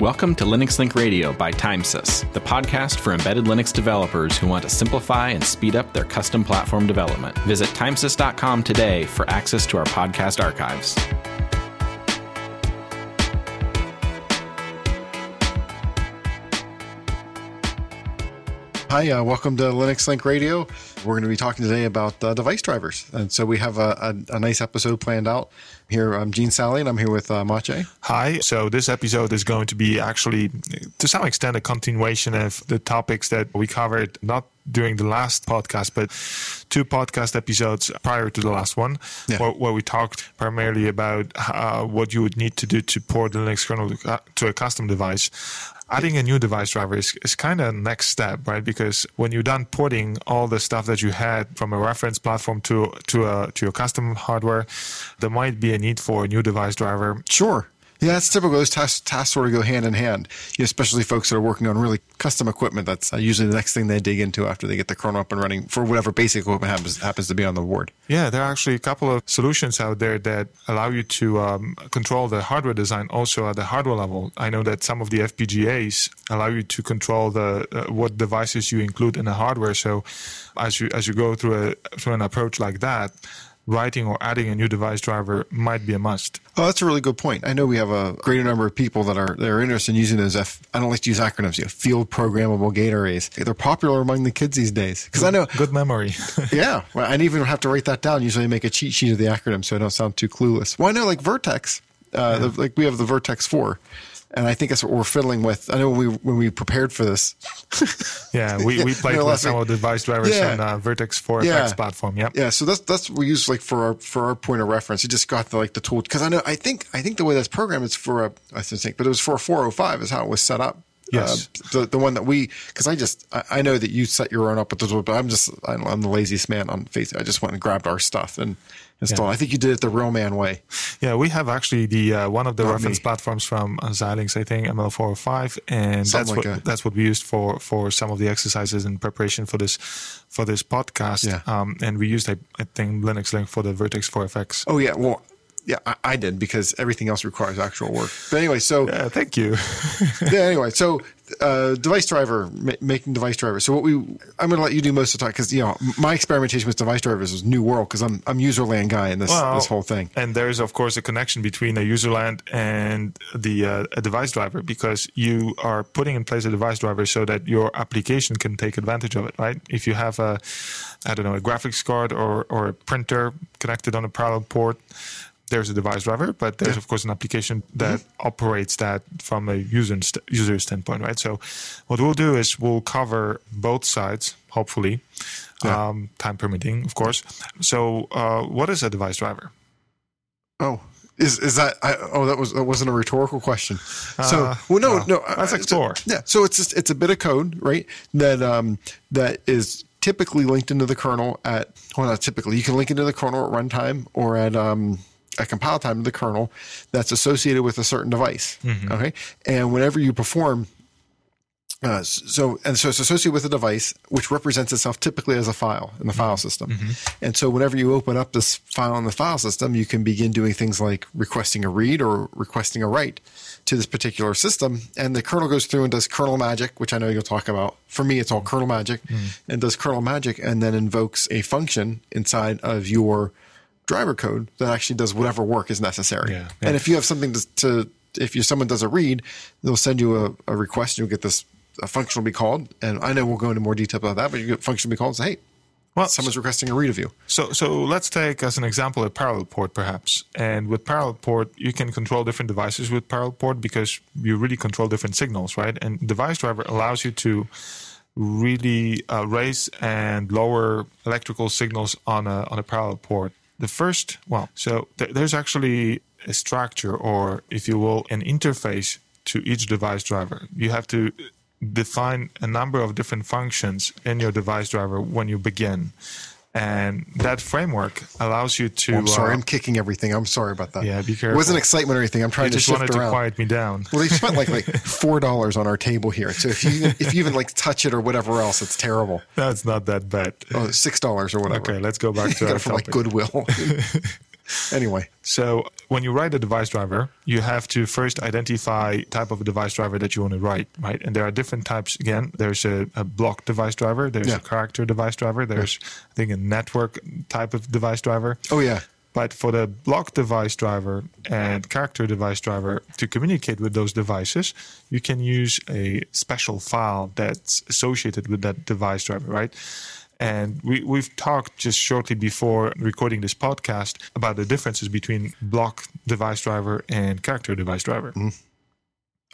Welcome to Linux Link Radio by Timesys, the podcast for embedded Linux developers who want to simplify and speed up their custom platform development. Visit timesys.com today for access to our podcast archives. Hi, uh, welcome to Linux Link Radio. We're going to be talking today about uh, device drivers. And so we have a, a, a, nice episode planned out. Here, I'm Gene Sally, and I'm here with uh. Hi. So this episode is going to be actually, to some extent, a continuation of the topics that we covered, not during the last podcast, but two podcast episodes prior to the last one, yeah. where, where, we talked primarily about uh, what you would need to do to port the Linux kernel to, to a custom device adding a new device driver is, is kind of next step, right? Because when you're done porting all the stuff that you had from a reference platform to to a to your custom hardware, there might be a need for a new device driver. Sure. Yeah, it's typical. Those tasks, tasks sort of go hand in hand, you know, especially folks that are working on really custom equipment. That's uh, usually the next thing they dig into after they get the kernel up and running for whatever basic equipment happens, happens to be on the board. Yeah, there are actually a couple of solutions out there that allow you to um, control the hardware design also at the hardware level. I know that some of the FPGAs allow you to control the uh, what devices you include in the hardware. So as you as you go through a through an approach like that writing or adding a new device driver might be a must. Oh, that's a really good point. I know we have a greater number of people that are that are interested in using those. F, I don't like to use acronyms. You know, field programmable gate arrays. They're popular among the kids these days because I know good memory. yeah, well, I even have to write that down. Usually, I make a cheat sheet of the acronym so I don't sound too clueless. Well, I know like Virtex. Uh, yeah. the, like we have the Virtex Four and I think that's what we're fiddling with. I know when we when we prepared for this. yeah, we, we played with some of the device drivers yeah. on uh, Virtex 4 yeah. FX platform. Yeah, yeah. So that's that's what we use like for our for our point of reference. It just got the like the tool because I know I think I think the way that's programmed is for a I think, but it was for a 405 is how it was set up. Yes, uh, the the one that we because I just I, I, know that you set your own up with those, but I'm just I'm the laziest man on Facebook. I just went and grabbed our stuff and installed. Yeah. I think you did it the real man way. Yeah, we have actually the uh, one of the Not reference me. platforms from uh, Xilinx, I think ML405, and Something that's like what a, that's what we used for for some of the exercises in preparation for this for this podcast. Yeah. Um, and we used I, I think Linux Link for the Virtex 4FX. Oh yeah, well yeah, I, I, did because everything else requires actual work. But anyway, so yeah, thank you. yeah, anyway, so uh, device driver ma- making device drivers. So what we, I'm going to let you do most of the time because you know my experimentation with device drivers was new world because I'm I'm userland guy in this well, this whole thing. And there is of course a connection between a userland and the uh, a device driver because you are putting in place a device driver so that your application can take advantage of it, right? If you have a I don't know a graphics card or or a printer connected on a parallel port there's a device driver, but there's yeah. of course an application that mm-hmm. operates that from a user st- user standpoint, right? So what we'll do is we'll cover both sides, hopefully, yeah. um, time permitting, of course. So uh, what is a device driver? Oh, is is that? I, oh, that was that wasn't a rhetorical question. So, uh, well, no, no. Let's uh, explore. yeah. So it's just, it's a bit of code, right? That um that is typically linked into the kernel at well, not typically. You can link into the kernel at runtime or at um a compile time to the kernel that's associated with a certain device. Mm-hmm. Okay. And whenever you perform, uh, so and so it's associated with a device which represents itself typically as a file in the mm-hmm. file system. Mm-hmm. And so whenever you open up this file in the file system, you can begin doing things like requesting a read or requesting a write to this particular system. And the kernel goes through and does kernel magic, which I know you'll talk about. For me, it's all kernel magic mm-hmm. and does kernel magic and then invokes a function inside of your driver code that actually does whatever work is necessary. Yeah, yeah. And if you have something to, to if you someone does a read, they'll send you a, a request. You'll get this a function will be called, and I know we'll go into more detail about that. But you get function will be called and say, "Hey, well, someone's requesting a read of you." So, so let's take as an example a parallel port, perhaps. And with parallel port, you can control different devices with parallel port because you really control different signals, right? And device driver allows you to really uh, raise and lower electrical signals on a on a parallel port the first, well, so th- there's actually a structure, or if you will, an interface to each device driver. You have to uh, define a number of different functions in your device driver when you begin and that framework allows you to. Oh, I'm sorry, uh, I'm kicking everything. I'm sorry about that. Yeah, be careful. It wasn't excitement or anything. I'm trying you to just shift wanted around. to quiet me down. Well, they spent like like four dollars on our table here. So if you even, if you even like touch it or whatever else, it's terrible. That's not that bad. Oh, six dollars or whatever. Okay, let's go back to our from like Goodwill. Anyway, So when you write a device driver, you have to first identify type of a device driver that you want to write, right? And there are different types. Again, there's a, a block device driver, there's Yeah. a character device driver, there's I think a network type of device driver. oh yeah, But for the block device driver and character device driver to communicate with those devices, you can use a special file that's associated with that device driver, right? And we, we've talked just shortly before recording this podcast about the differences between block device driver and character device driver. Mm-hmm.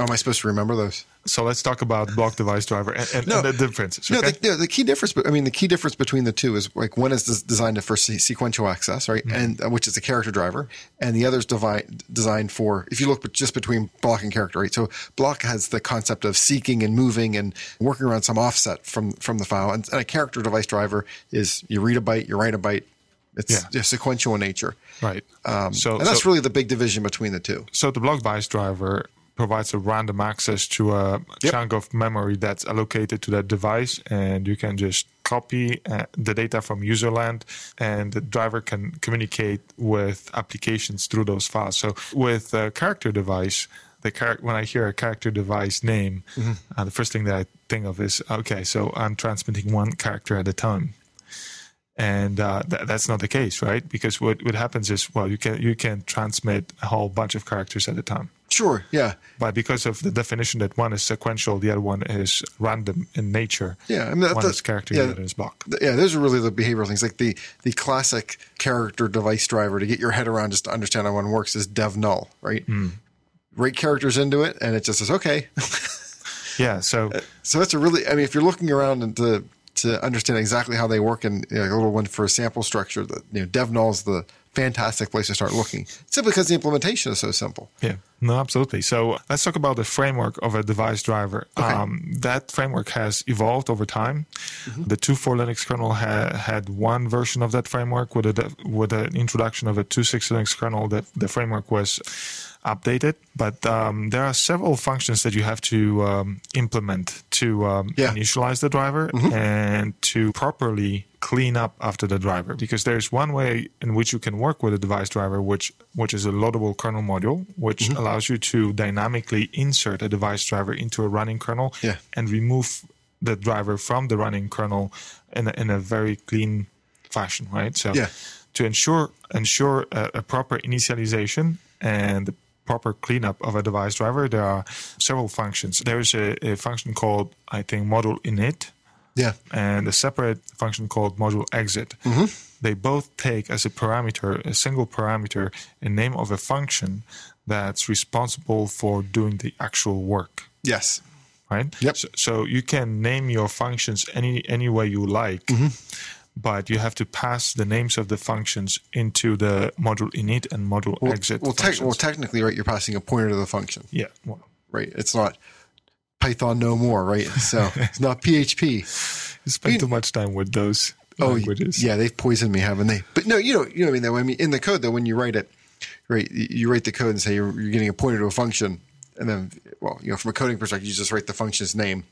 How am I supposed to remember those? So let's talk about block device driver and, and, No. and the differences. No, the, the key difference. I mean, the key difference between the two is like one is designed for se- sequential access, right, Mm-hmm. and which is a character driver, and the other is devi- designed for. If you look just between block and character, right. So block has the concept of seeking and moving and working around some offset from from the file, and, and a character device driver is you read a byte, you write a byte. It's Yeah. just sequential in nature, right. um, so and that's so- really the big division between the two. So the block device driver provides a random access to a Yep. chunk of memory that's allocated to that device, and you can just copy uh, the data from user land, and the driver can communicate with applications through those files. So with a character device. The char- when I hear a character device name, Mm-hmm. uh, the first thing that I think of is okay, so I'm transmitting one character at a time and uh, th- that's not the case, right? Because what, what happens is, well, you can you can transmit a whole bunch of characters at a time, Sure, yeah, but because of the definition that one is sequential, the other one is random in nature. yeah. I mean, that, one that- is character, yeah, the other is block. Th- yeah, those are really the behavioral things. Like the the classic character device driver to get your head around just to understand how one works is dev null, right? Hmm. Write characters into it, and it just says okay. Yeah, so uh, so that's a really. I mean, if you're looking around and to to understand exactly how they work, and you know, a little one for a sample structure, that you know, dev null is the fantastic place to start looking. Simply because the implementation is so simple. Yeah, no, absolutely. So let's talk about the framework of a device driver. Um, that framework has evolved over time. The 2.4 Linux kernel ha- had one version of that framework. With a with an introduction of a 2.6 Linux kernel, the, the framework was updated. But um, there are several functions that you have to um, implement to um, Yeah. initialize the driver and to properly clean up after the driver because there's one way in which you can work with a device driver which which is a loadable kernel module which mm-hmm. allows you to dynamically insert a device driver into a running kernel Yeah. and remove the driver from the running kernel in a, in a very clean fashion right so Yeah. to ensure ensure a, a proper initialization and the proper cleanup of a device driver there are several functions there's a, a function called i think module init Yeah, and a separate function called module exit. Mm-hmm. They both take as a parameter, a single parameter, a name of a function that's responsible for doing the actual work. yes, Right? Yep. So, so you can name your functions any any way you like, mm-hmm. but you have to pass the names of the functions into the module init and module well, exit. well, functions. well, technically, right, you're passing a pointer to the function, yeah. Well, right? It's not Python no more, right? So it's not PHP. you spend too much time with those Oh, languages. yeah, they've poisoned me, haven't they? But no, you know, you know what I mean. Though I mean, in the code, though, when you write it, right, you write the code and say you're, you're getting a pointer to a function, and then, well, you know, from a coding perspective, you just write the function's name,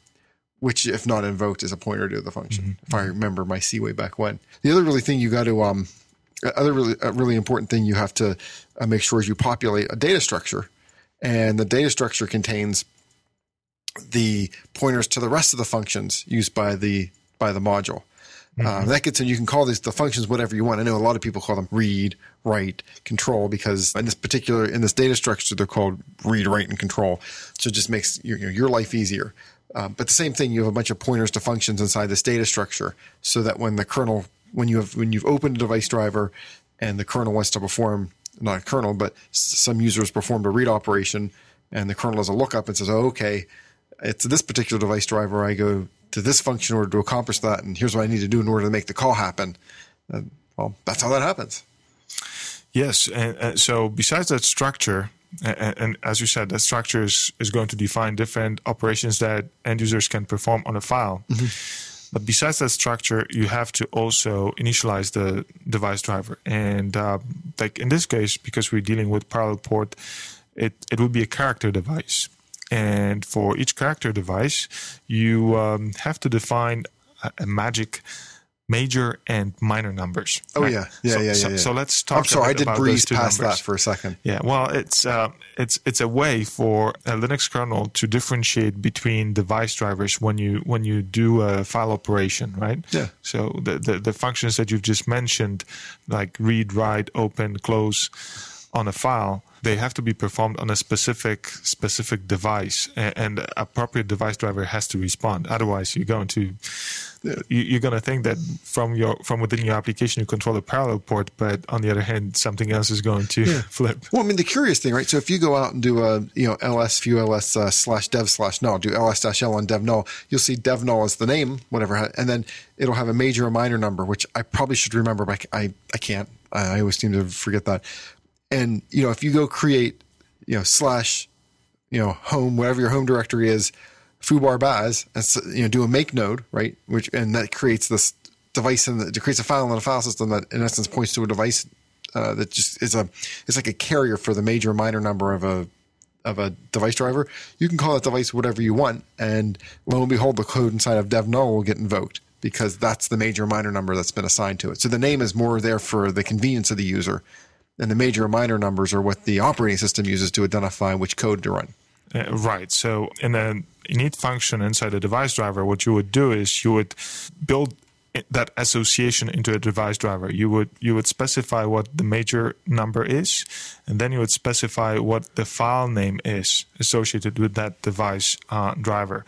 which, if not invoked, is a pointer to the function. If I remember my C way back when. The other really thing you got to, um, other really, a really important thing you have to uh, make sure is you populate a data structure, and the data structure contains the pointers to the rest of the functions used by the by the module. Uh, that gets in. You can call these the functions whatever you want. I know a lot of people call them read, write, control because in this particular in this data structure they're called read, write, and control. So it just makes your your, your life easier. Um, but the same thing, you have a bunch of pointers to functions inside this data structure, so that when the kernel when you have when you've opened a device driver and the kernel wants to perform not a kernel but s- some users performed a read operation and the kernel does a lookup and says, oh, okay, it's this particular device driver. I go to this function in order to accomplish that, and here's what I need to do in order to make the call happen. And, well, that's how that happens. Yes, and, and so besides that structure, and, and as you said, that structure is, is going to define different operations that end users can perform on a file. But besides that structure, you have to also initialize the device driver. And uh, like in this case, because we're dealing with parallel port, it, it would be a character device. And for each character device, you um, have to define a, a magic major and minor numbers. Oh right? yeah, yeah, so, yeah, so, yeah, yeah. So let's talk. I'm sorry, I did about breeze past numbers. that for a second. Yeah, well, it's uh, it's it's a way for a Linux kernel to differentiate between device drivers when you when you do a file operation, right? Yeah. So the the, the functions that you've just mentioned, like read, write, open, close, on a file, they have to be performed on a specific specific device, and, and appropriate device driver has to respond. Otherwise, you're going to you, you're going to think that from your from within your application you control a parallel port, but on the other hand, something else is going to flip. Well, I mean, the curious thing, right? So if you go out and do a, you know, ls view ls uh, slash dev slash null, do ls dash l on dev null, you'll see dev null as the name, whatever, and then it'll have a major or minor number, which I probably should remember, but I, I, I can't. I always seem to forget that. And, you know, if you go create, you know, slash, you know, home, whatever your home directory is, foobar baz, and, so- you know, do a make node, right? Which, and that creates this device and it creates a file in a file system that in essence points to a device uh, that just is a it's like a carrier for the major minor number of a of a device driver. You can call that device whatever you want, and lo and behold, the code inside of dev null will get invoked because that's the major minor number that's been assigned to it. So the name is more there for the convenience of the user, and the major and minor numbers are what the operating system uses to identify which code to run. Uh, right. So in a init function inside a device driver, what you would do is you would build that association into a device driver. You would you would specify what the major number is, and then you would specify what the file name is associated with that device uh, driver.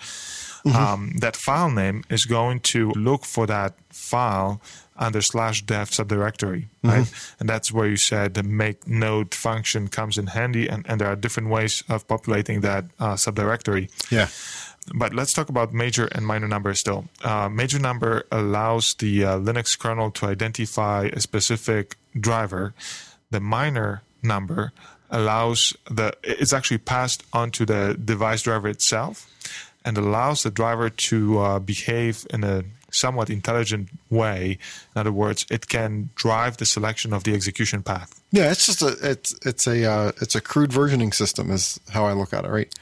Um, that file name is going to look for that file under slash dev subdirectory, right? And that's where you said the make node function comes in handy, and, and there are different ways of populating that uh, subdirectory. Yeah. But let's talk about major and minor number still. Uh, major number allows the uh, Linux kernel to identify a specific driver. The minor number allows the it's actually passed onto the device driver itself and allows the driver to uh, behave in a somewhat intelligent way. In other words, it can drive the selection of the execution path. Yeah, it's just a it's it's a uh, it's a crude versioning system is how I look at it, right?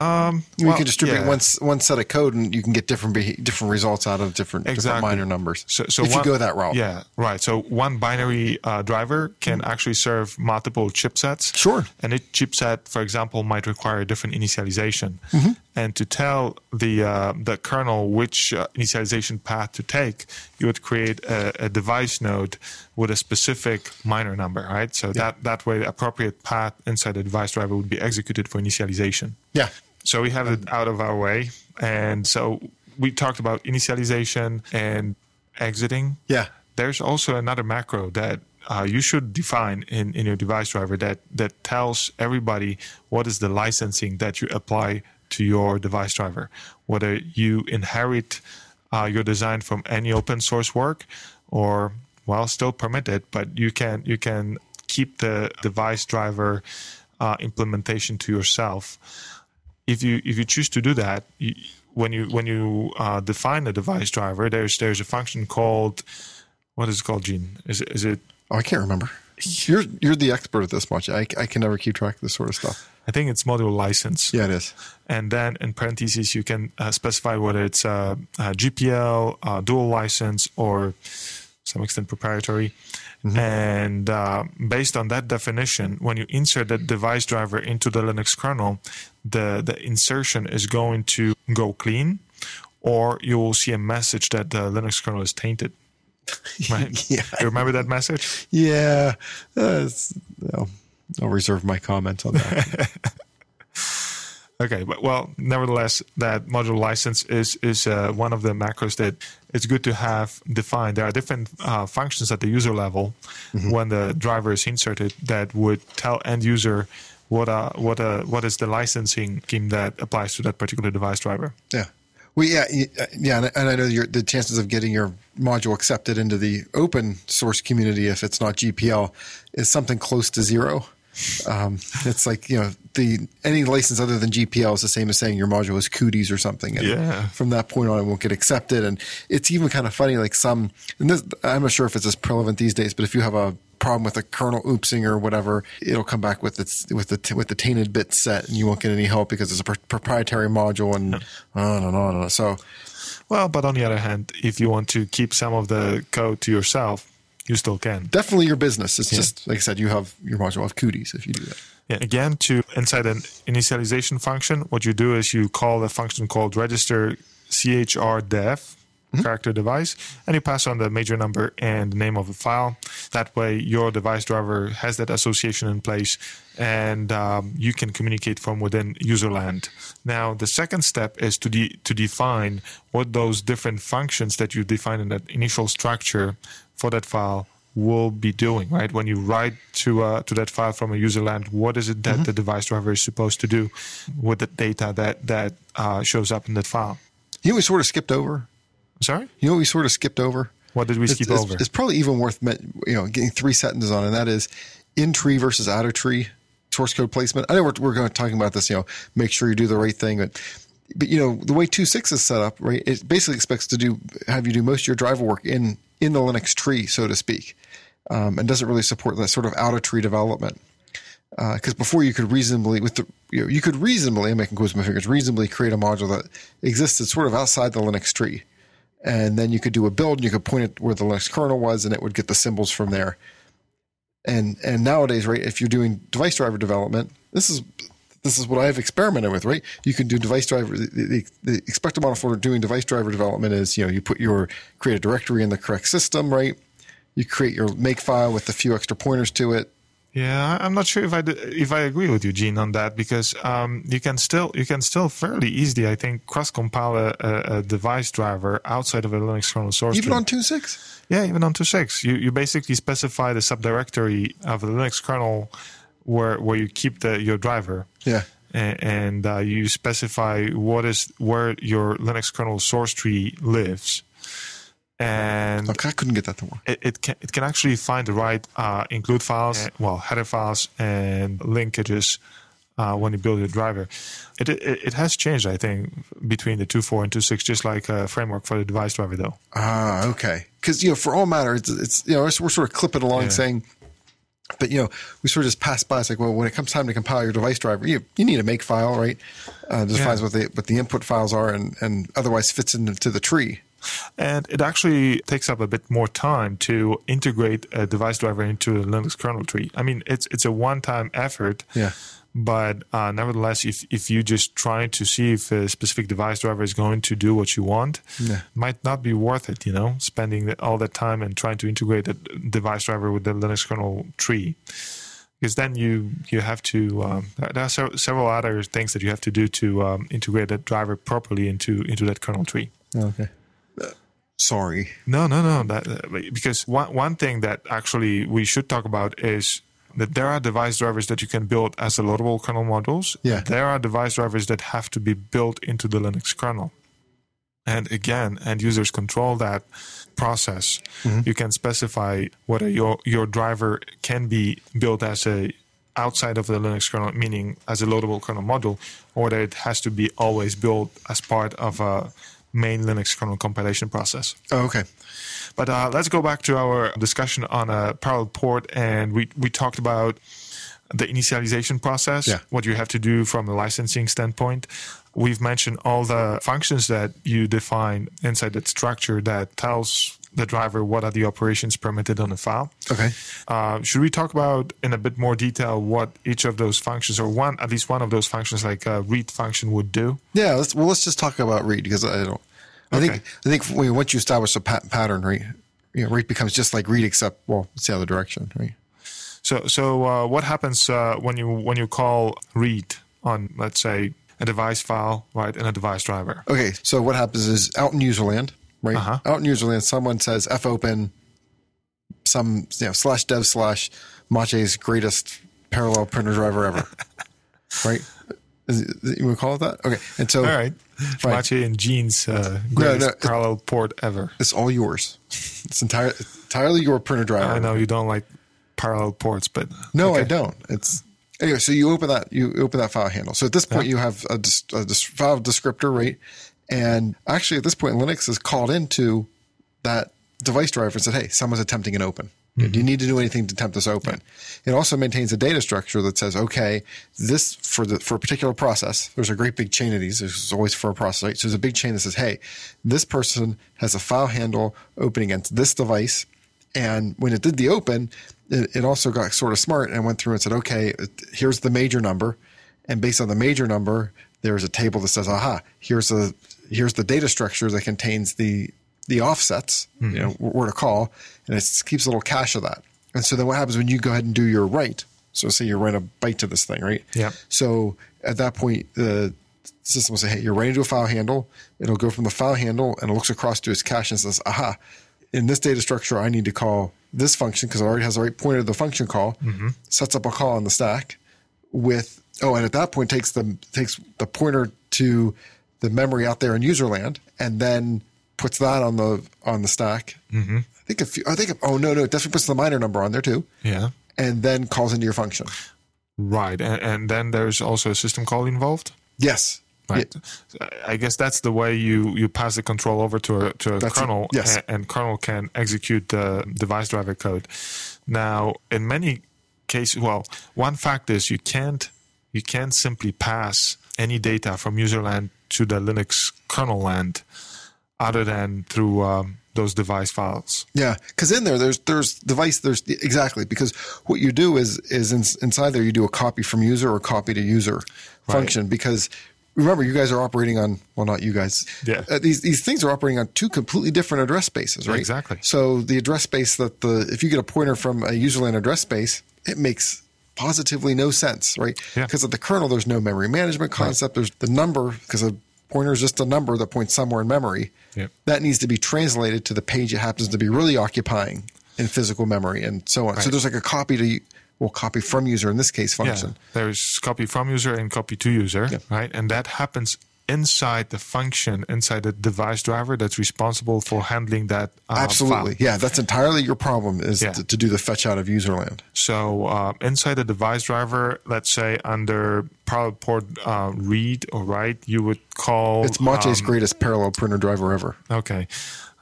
Um, You well, can distribute yeah. one one set of code, and you can get different beha- different results out of different different minor numbers. So, so if one, you go that route, yeah, right. So one binary uh, driver can actually serve multiple chipsets. Sure. And each chipset, for example, might require a different initialization. Mm-hmm. And to tell the uh, the kernel which uh, initialization path to take, you would create a, a device node with a specific minor number, right? So that that way, the appropriate path inside the device driver would be executed for initialization. yeah, So we have it out of our way. And so we talked about initialization and exiting. yeah, There's also another macro that uh, you should define in, in your device driver that, that tells everybody what is the licensing that you apply to your device driver. Whether you inherit uh, your design from any open source work or, well, still permitted, but you can, you can keep the device driver uh, implementation to yourself if you if you choose to do that, you, when you when you uh, define the device driver, there's there's a function called what is it called, Gene? Is it? Oh, I can't remember. You're you're the expert at this much. I, I can never keep track of this sort of stuff. I think it's module license. Yeah, it is. And then in parentheses, you can uh, specify whether it's a, a GPL, uh dual license, or some extent proprietary. And uh, based on that definition, when you insert that device driver into the Linux kernel, the, the insertion is going to go clean, or you will see a message that the Linux kernel is tainted. Right? Yeah. You remember that message? Yeah, uh, no, I'll reserve my comment on that. Okay, but well, nevertheless, that module license is is uh, one of the macros that it's good to have defined. There are different uh, functions at the user level when the driver is inserted that would tell end user what uh, what uh, what is the licensing scheme that applies to that particular device driver. yeah. Well, yeah, uh, yeah, and I- and I know your, the chances of getting your module accepted into the open source community, if it's not GPL, is something close to zero. Um, it's like you know the any license other than GPL is the same as saying your module is cooties or something. And Yeah. From that point on, it won't get accepted, and it's even kind of funny. Like some, and this, I'm not sure if it's as prevalent these days, but if you have a problem with a kernel oopsing or whatever, it'll come back with its with the with the tainted bit set, and you won't get any help because it's a pr- proprietary module, and on and on and on. So. Well, but on the other hand, if you want to keep some of the code to yourself, you still can. Definitely your business. It's just like I said, you have your module of cooties if you do that. Yeah, again, to inside an initialization function, what you do is you call a function called register chr dev character device, and you pass on the major number and the name of the file. That way, your device driver has that association in place, and um, you can communicate from within userland. Now, the second step is to de- to define what those different functions that you define in that initial structure for that file will be doing. Right when you write to uh, to that file from a userland, what is it that the device driver is supposed to do with the data that that uh, shows up in that file? You know, we sort of skipped over. Sorry, You know, what we sort of skipped over. what did we It's, skip it's- over? it's probably even worth you know getting three sentences on, and that is in tree versus out of tree source code placement. I know we're, we're going to talking about this. You know, make sure you do the right thing, but but you know the way two six is set up, right? It basically expects to do have you do most of your driver work in in the Linux tree, so to speak, um, and doesn't really support that sort of out of tree development. Because before you could reasonably, with the you, know, you could reasonably, I'm making quotes with my fingers, reasonably create a module that existed sort of outside the Linux tree, and then you could do a build and you could point it where the Linux kernel was, and it would get the symbols from there. And and nowadays, right, if you're doing device driver development, this is this is what I've experimented with, right? You can do device driver. The, the, the expected model for doing device driver development is, you know, you put your create a directory in the correct system, right? You create your make file with a few extra pointers to it. Yeah, I'm not sure if I if I agree with you, Gene, on that because um, you can still you can still fairly easily, I think, cross compile a, a, device driver outside of a Linux kernel source. Even tree. on 2.6? yeah, even on 2.6, you you basically specify the subdirectory of the Linux kernel where where you keep the your driver. Yeah. A- And uh, you specify what is where your Linux kernel source tree lives, and Okay, I couldn't get that to work. it, it can it can actually find the right uh, include files, well header files and linkages uh, when you build your driver. It, it it has changed, I think, between the 2.4 and 2.6, just like a framework for the device driver, though. Ah, okay. Because you know, for all matter, it's, it's you know, we're sort of clipping along Yeah. saying, but you know, we sort of just pass by. It's like, well, when it comes time to compile your device driver, you you need a make file, right? Uh, defines what the what the input files are, and and otherwise fits into the tree. And it actually takes up a bit more time to integrate a device driver into a Linux kernel tree. I mean, it's it's a one-time effort. Yeah. But uh, nevertheless, if if you just try to see if a specific device driver is going to do what you want, Yeah. might not be worth it. You know, spending all that time and trying to integrate a device driver with the Linux kernel tree, because then you you have to. Um, there are sev- several other things that you have to do to um, integrate that driver properly into into that kernel tree. Okay. Sorry. No, no, no. That, uh, because one one thing that actually we should talk about is that there are device drivers that you can build as a loadable kernel modules. Yeah. There are device drivers that have to be built into the Linux kernel. And again, end users control that process. You can specify whether your your driver can be built as a outside of the Linux kernel, meaning as a loadable kernel module, or that it has to be always built as part of a main Linux kernel compilation process. Oh, okay. But uh, let's go back to our discussion on a parallel port, and we we talked about the initialization process, Yeah. what you have to do from a licensing standpoint. We've mentioned all the functions that you define inside that structure that tells the driver what are the operations permitted on the file. Okay. Uh, should we talk about in a bit more detail what each of those functions, or one at least one of those functions, like a read function, would do? Yeah. Let's well, let's just talk about read because I don't. I Okay. think I think when, once you establish a pat- pattern, right, you know, read becomes just like read, except well, it's the other direction, right? So, so uh, what happens uh, when you when you call read on, let's say, a device file, right, in a device driver? Okay, so what happens is out in userland, right? Uh-huh. Out in userland, someone says f open some you know slash dev slash Maciej's greatest parallel printer driver ever, right? Is you to call it that? Okay, and so All right, Fine. Mache and Gene's uh, greatest no, it- parallel port ever. it's all yours. It's entire, entirely your printer driver. I know you don't like parallel ports, but No, I don't. It's anyway. So you open that you open that file handle. So at this point, you have a, dis, a file descriptor, right? And actually, at this point, Linux is called into that device driver and said, "Hey, someone's attempting an open. Do you mm-hmm. need to do anything to attempt this open?" It also maintains a data structure that says, "Okay, this for the for a particular process. There's a great big chain of these. There's always for a process. Right? So there's a big chain that says, "Hey, this person has a file handle open against this device." And when it did the open, it, it also got sort of smart and went through and said, okay, here's the major number. And based on the major number, there's a table that says, aha, here's the here's the data structure that contains the the offsets, mm-hmm. you know, where to call, and it keeps a little cache of that. And so then what happens when you go ahead and do your write? So say you write a byte to this thing, right? Yeah. So at that point, the system will say, hey, you're writing to a file handle. It'll go from the file handle and it looks across to its cache and says, aha, in this data structure, I need to call this function because it already has the right pointer to the function call, mm-hmm. sets up a call on the stack with, oh, and at that point takes the, takes the pointer to the memory out there in user land and then puts that on the, on the stack. Mm-hmm. I think a few, I think, oh, no, no, it definitely puts the minor number on there too. Yeah. And then calls into your function. Right. And, and then there's also a system call involved? Yes right? Yeah. I guess that's the way you, you pass the control over to a, to a kernel, yes. and, and, kernel can execute the device driver code. Now, in many cases, well, one fact is you can't you can't simply pass any data from user land to the Linux kernel land, other than through um, those device files. Yeah, because in there, there's there's device there's exactly because what you do is is in, inside there you do a copy from user or copy to user right. function because remember you guys are operating on well not you guys yeah uh, these these things are operating on two completely different address spaces right exactly so the address space that the if you get a pointer from a userland address space it makes positively no sense right yeah. because at the kernel there's no memory management concept right. there's the number because a pointer is just a number that points somewhere in memory yep. that needs to be translated to the page it happens to be really occupying in physical memory and so on right. so there's like a copy to well, copy from user in this case function. Yeah, there's copy from user and copy to user, yeah. right? And that happens inside the function, inside the device driver that's responsible for handling that. Uh, Absolutely. File. Yeah, that's entirely your problem is yeah. to, to, do the fetch out of userland. So uh, inside the device driver, let's say under parallel port uh, read or write, you would call. It's Maciej's um, greatest parallel printer driver ever. Okay.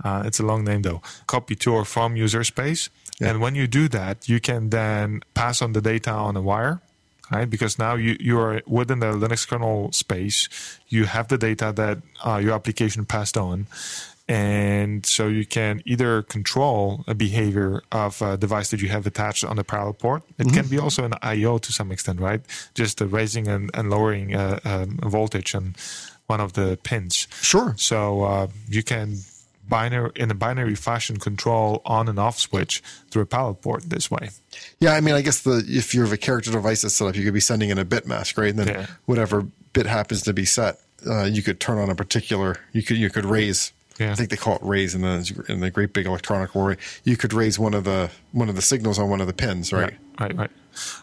Uh, it's a long name though. Copy to or from user space. Yeah. And when you do that, you can then pass on the data on a wire, right? Because now you, you are within the Linux kernel space. You have the data that uh, your application passed on. And so you can either control a behavior of a device that you have attached on the parallel port. It mm-hmm. can be also an IO to some extent, right? Just the raising and, and lowering uh, um, voltage on one of the pins. Sure. So uh, you can binary in a binary fashion control on and off switch through a parallel port this way. Yeah, I mean, I guess the if you have a character device that's set up, you could be sending in a bit mask, right? And then yeah. whatever bit happens to be set, uh, you could turn on a particular. You could you could raise. Yeah. I think they call it raise in the in the great big electronic war. You could raise one of the one of the signals on one of the pins, right? Yeah, right, right.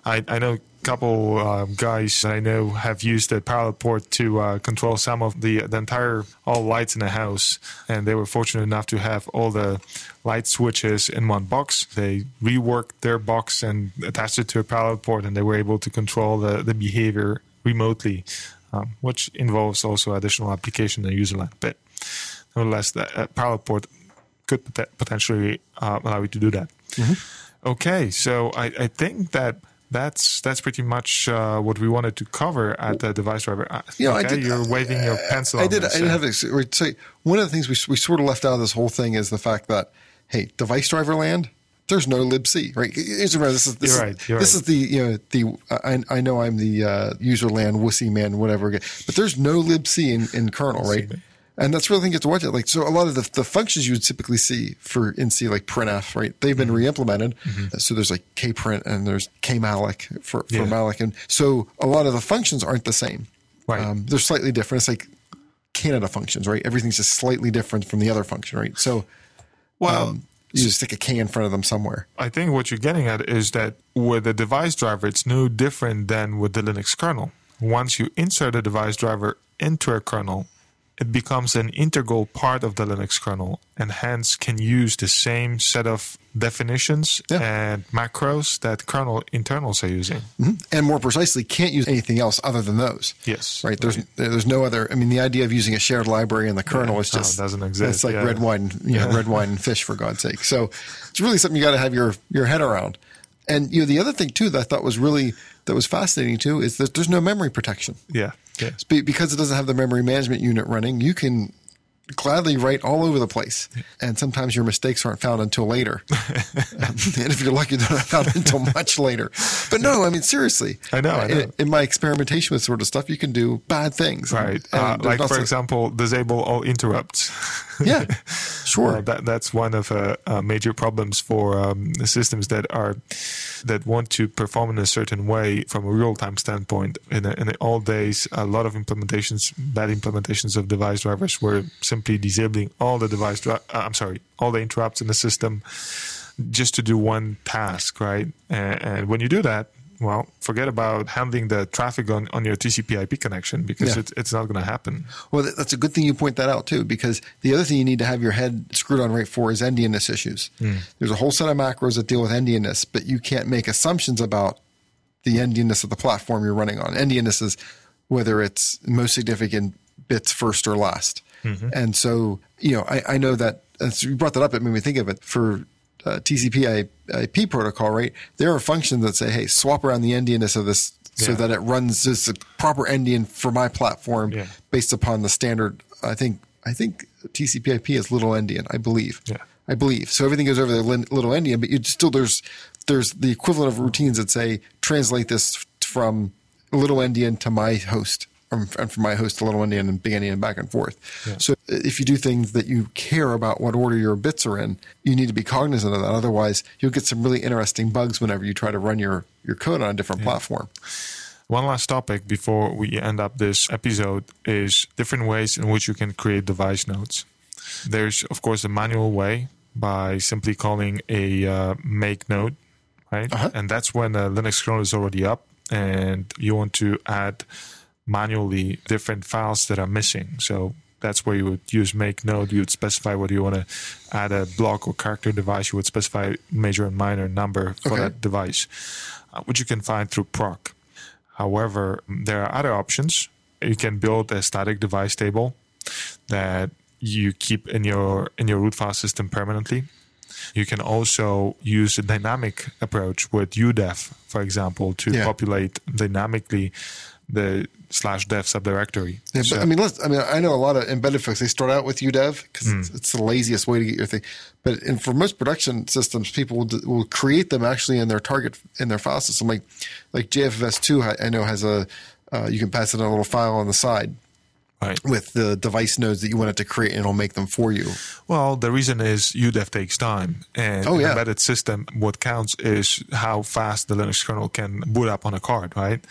I, I know couple uh, guys I know have used the parallel port to uh, control some of the the entire all lights in the house, and they were fortunate enough to have all the light switches in one box. They reworked their box and attached it to a parallel port, and they were able to control the, the behavior remotely, um, which involves also additional application and user land. But nevertheless, the uh, parallel port could potentially uh, allow you to do that. Mm-hmm. Okay, so I, I think that that's that's pretty much uh, what we wanted to cover at the device driver. Uh, you know, okay, I did, you're waving your pencil. I did. This, I did have to say one of the things we we sort of left out of this whole thing is the fact that hey, device driver land. There's no libc, right? This is this, you're right, you're this right. is the you know the I, I know I'm the uh, user land wussy man whatever, but there's no libc in, in kernel, right? And that's really thing you have to watch it. Like, so a lot of the, the functions you would typically see for NC, like printf, right? They've been mm-hmm. re-implemented. Mm-hmm. So there's like kprint and there's kmalloc for, for yeah. malloc. And so a lot of the functions aren't the same. Right. Um, they're slightly different. It's like Canada functions, right? Everything's just slightly different from the other function, right? So, well, um, you just stick a K in front of them somewhere. I think what you're getting at is that with the device driver, it's no different than with the Linux kernel. Once you insert a device driver into a kernel, it becomes an integral part of the Linux kernel and hence can use the same set of definitions Yeah. and macros that kernel internals are using. Mm-hmm. and more precisely, can't use anything else other than those. Yes. Right. There's there's no other. I mean, the idea of using a shared library in the kernel Yeah. is No, just doesn't exist, It's like yeah. red wine, you know, red wine and fish for God's sake. So it's really something you got to have your your head around. And you know, the other thing too that I thought was really that was fascinating too is that there's no memory protection. Yeah. Be- because it doesn't have the memory management unit running, you can gladly write all over the place. And sometimes your mistakes aren't found until later. and if you're lucky, they're not found until much later. But no, I mean, seriously. I know, I In, know. in my experimentation with sort of stuff, you can do bad things. Right. And Uh, like, not for example, disable all interrupts. Yeah, sure. Uh, that that's one of uh, uh, major problems for um, systems that are that want to perform in a certain way from a real time standpoint. In, the, in old days, a lot of implementations, bad implementations of device drivers, were simply disabling all the device. Dri- uh, I'm sorry, all the interrupts in the system just to do one task, right? And, and when you do that. Well, forget about handling the traffic on, on your TCP/IP connection because Yeah. it, it's not going to happen. Well, that's a good thing you point that out too, because the other thing you need to have your head screwed on right for is endianness issues. There's a whole set of macros that deal with endianness, but you can't make assumptions about the endianness of the platform you're running on. Endianness is whether it's most significant bits first or last. And so, you know, I, I know that as you brought that up, it made me think of it for uh, TCP IP protocol, right? There are functions that say, hey, swap around the endianness of this so Yeah. that it runs as a proper endian for my platform Yeah. based upon the standard. I think I think TCP/IP is little endian. I believe. Yeah. I believe. So everything goes over the little endian, but you still there's there's the equivalent of routines that say translate this from little endian to my host. And from my host to little endian and big endian and back and forth. So if you do things that you care about what order your bits are in, you need to be cognizant of that. Otherwise, you'll get some really interesting bugs whenever you try to run your, your code on a different platform. One last topic before we end up this episode is different ways in which you can create device nodes. There's, of course, a manual way by simply calling a uh, make node, right? Uh-huh. And that's when the Linux kernel is already up and you want to add manually different files that are missing. So that's where you would use make node. You would specify whether you want to add a block or character device. You would specify major and minor number for Okay. that device, uh, which you can find through proc. However, there are other options. You can build a static device table that you keep in your in your root file system permanently. You can also use a dynamic approach with UDEV, for example, to Yeah. populate dynamically the slash dev subdirectory. Yeah, So- I mean, let's, I mean, I know a lot of embedded folks. They start out with UDEV because Hmm. it's, it's the laziest way to get your thing. But in, for most production systems, people will, will create them actually in their target in their file system. Like like JFS two, I, I know has a uh, you can pass it in a little file on the side right. with the device nodes that you want it to create, and it'll make them for you. Well, the reason is UDEV takes time, and Oh, an yeah. embedded system, what counts is how fast the Linux kernel can boot up on a card, right?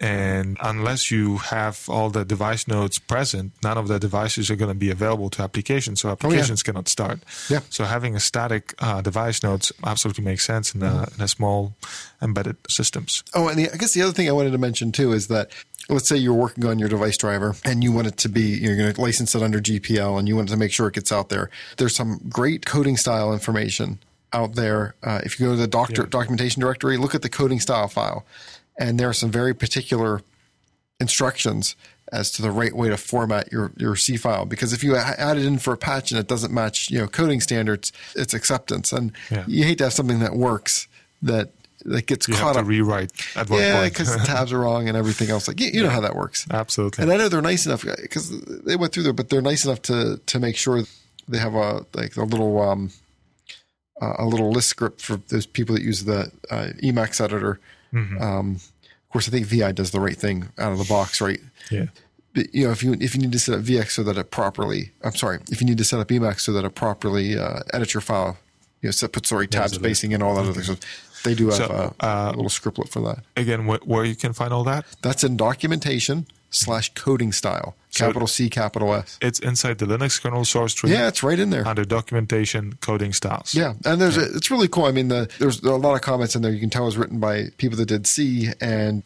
And unless you have all the device nodes present, none of the devices are going to be available to applications, so applications cannot start. Oh, Yeah. So having a static uh, device nodes absolutely makes sense in, a, in a small embedded systems. Oh, and the, I guess the other thing I wanted to mention too is that let's say you're working on your device driver and you want it to be you're going to license it under GPL and you want to make sure it gets out there. There's some great coding style information out there. Uh, if you go to the doctor, documentation directory, look at the coding style file, and there are some very particular instructions as to the right way to format your, your C file. Because if you add it in for a patch and it doesn't match, you know, coding standards, it's acceptance. And Yeah. you hate to have something that works that that gets You caught have to up. rewrite at one yeah, because the tabs are wrong and everything else. Like you, you know how that works. Absolutely. And I know they're nice enough because they went through there, but they're nice enough to to make sure they have a like a little um a little lisp script for those people that use the uh, Emacs editor. Mm-hmm. Um, of course, I think VI does the right thing out of the box, right? yeah. But, you know, if you if you need to set up VX so that it properly, I'm sorry, if you need to set up Emacs so that it properly uh, edits your file, you know, set puts the right tab spacing and all that other stuff. They do have So, a, uh, a little scriptlet for that. Again, wh- where you can find all that? That's in documentation slash coding style, So- capital C, capital S. It's inside the Linux kernel source tree. Yeah, it's right in there. under documentation coding styles. Yeah, and there's a, it's really cool. I mean, the, there's a lot of comments in there. You can tell it was written by people that did C, and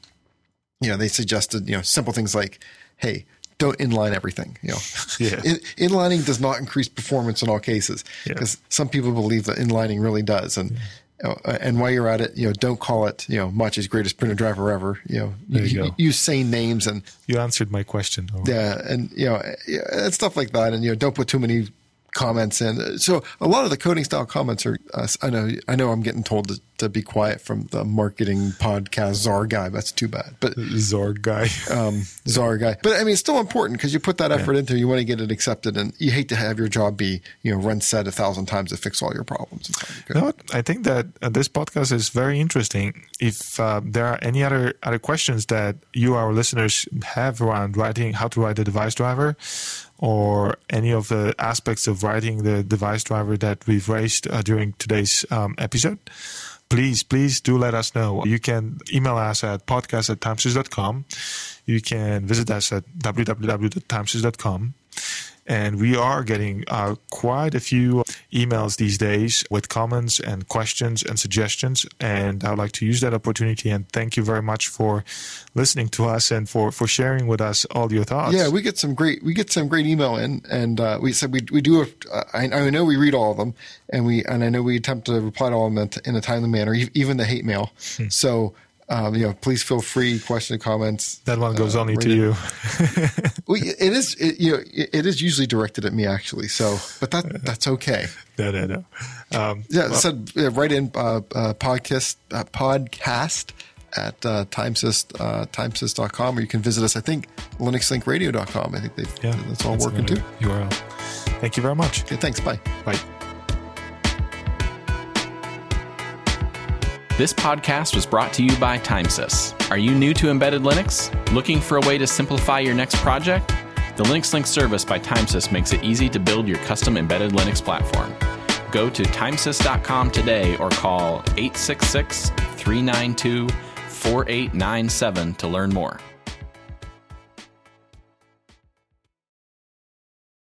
you know they suggested you know simple things like, hey, don't inline everything. You know, Yeah. In, inlining does not increase performance in all cases Yeah. because some people believe that inlining really does. And uh, and while you're at it, you know, don't call it you know Maciej's greatest printer driver ever. You know, you use sane names and You answered my question. though. yeah, and you know, and stuff like that, and you know, don't put too many comments in. So a lot of the coding style comments are. Uh, I know, I know, I'm getting told to, to be quiet from the marketing podcast czar guy. That's too bad, but Zorg guy. um, czar guy. But I mean, it's still important because you put that effort into. it, You want to get it accepted, and you hate to have your job be you know run set a thousand times to fix all your problems. It's not good. You know what? I think that uh, this podcast is very interesting. If uh, there are any other other questions that you, our listeners, have around writing how to write a device driver, or any of the aspects of writing the device driver that we've raised uh, during today's um, episode, please, please do let us know. You can email us at podcast at timesys.com. You can visit us at www.timesys.com. And we are getting uh, quite a few emails these days with comments and questions and suggestions. And I would like to use that opportunity and thank you very much for listening to us and for, for sharing with us all your thoughts. Yeah, we get some great we get some great email in, and uh, we said we we do. Uh, I, I know we read all of them, and we and I know we attempt to reply to all of them in a timely manner, even the hate mail. Hmm. So. Um, you know, please feel free, question, comments. that one goes uh, only to you. Well, it is, it, you know, it, it is usually directed at me actually. So, but that that's okay. no, no, no. Um, Yeah, said uh, right in uh, uh, podcast uh, podcast at uh, timesys uh, timesys.com, or you can visit us. I think linuxlinkradio.com. I think they yeah, that's all working too. URL. Thank you very much. Okay, thanks. Bye. Bye. This podcast was brought to you by Timesys. Are you new to embedded Linux? Looking for a way to simplify your next project? The Linux Link service by Timesys makes it easy to build your custom embedded Linux platform. Go to timesys.com today or call 866 392 4897 to learn more.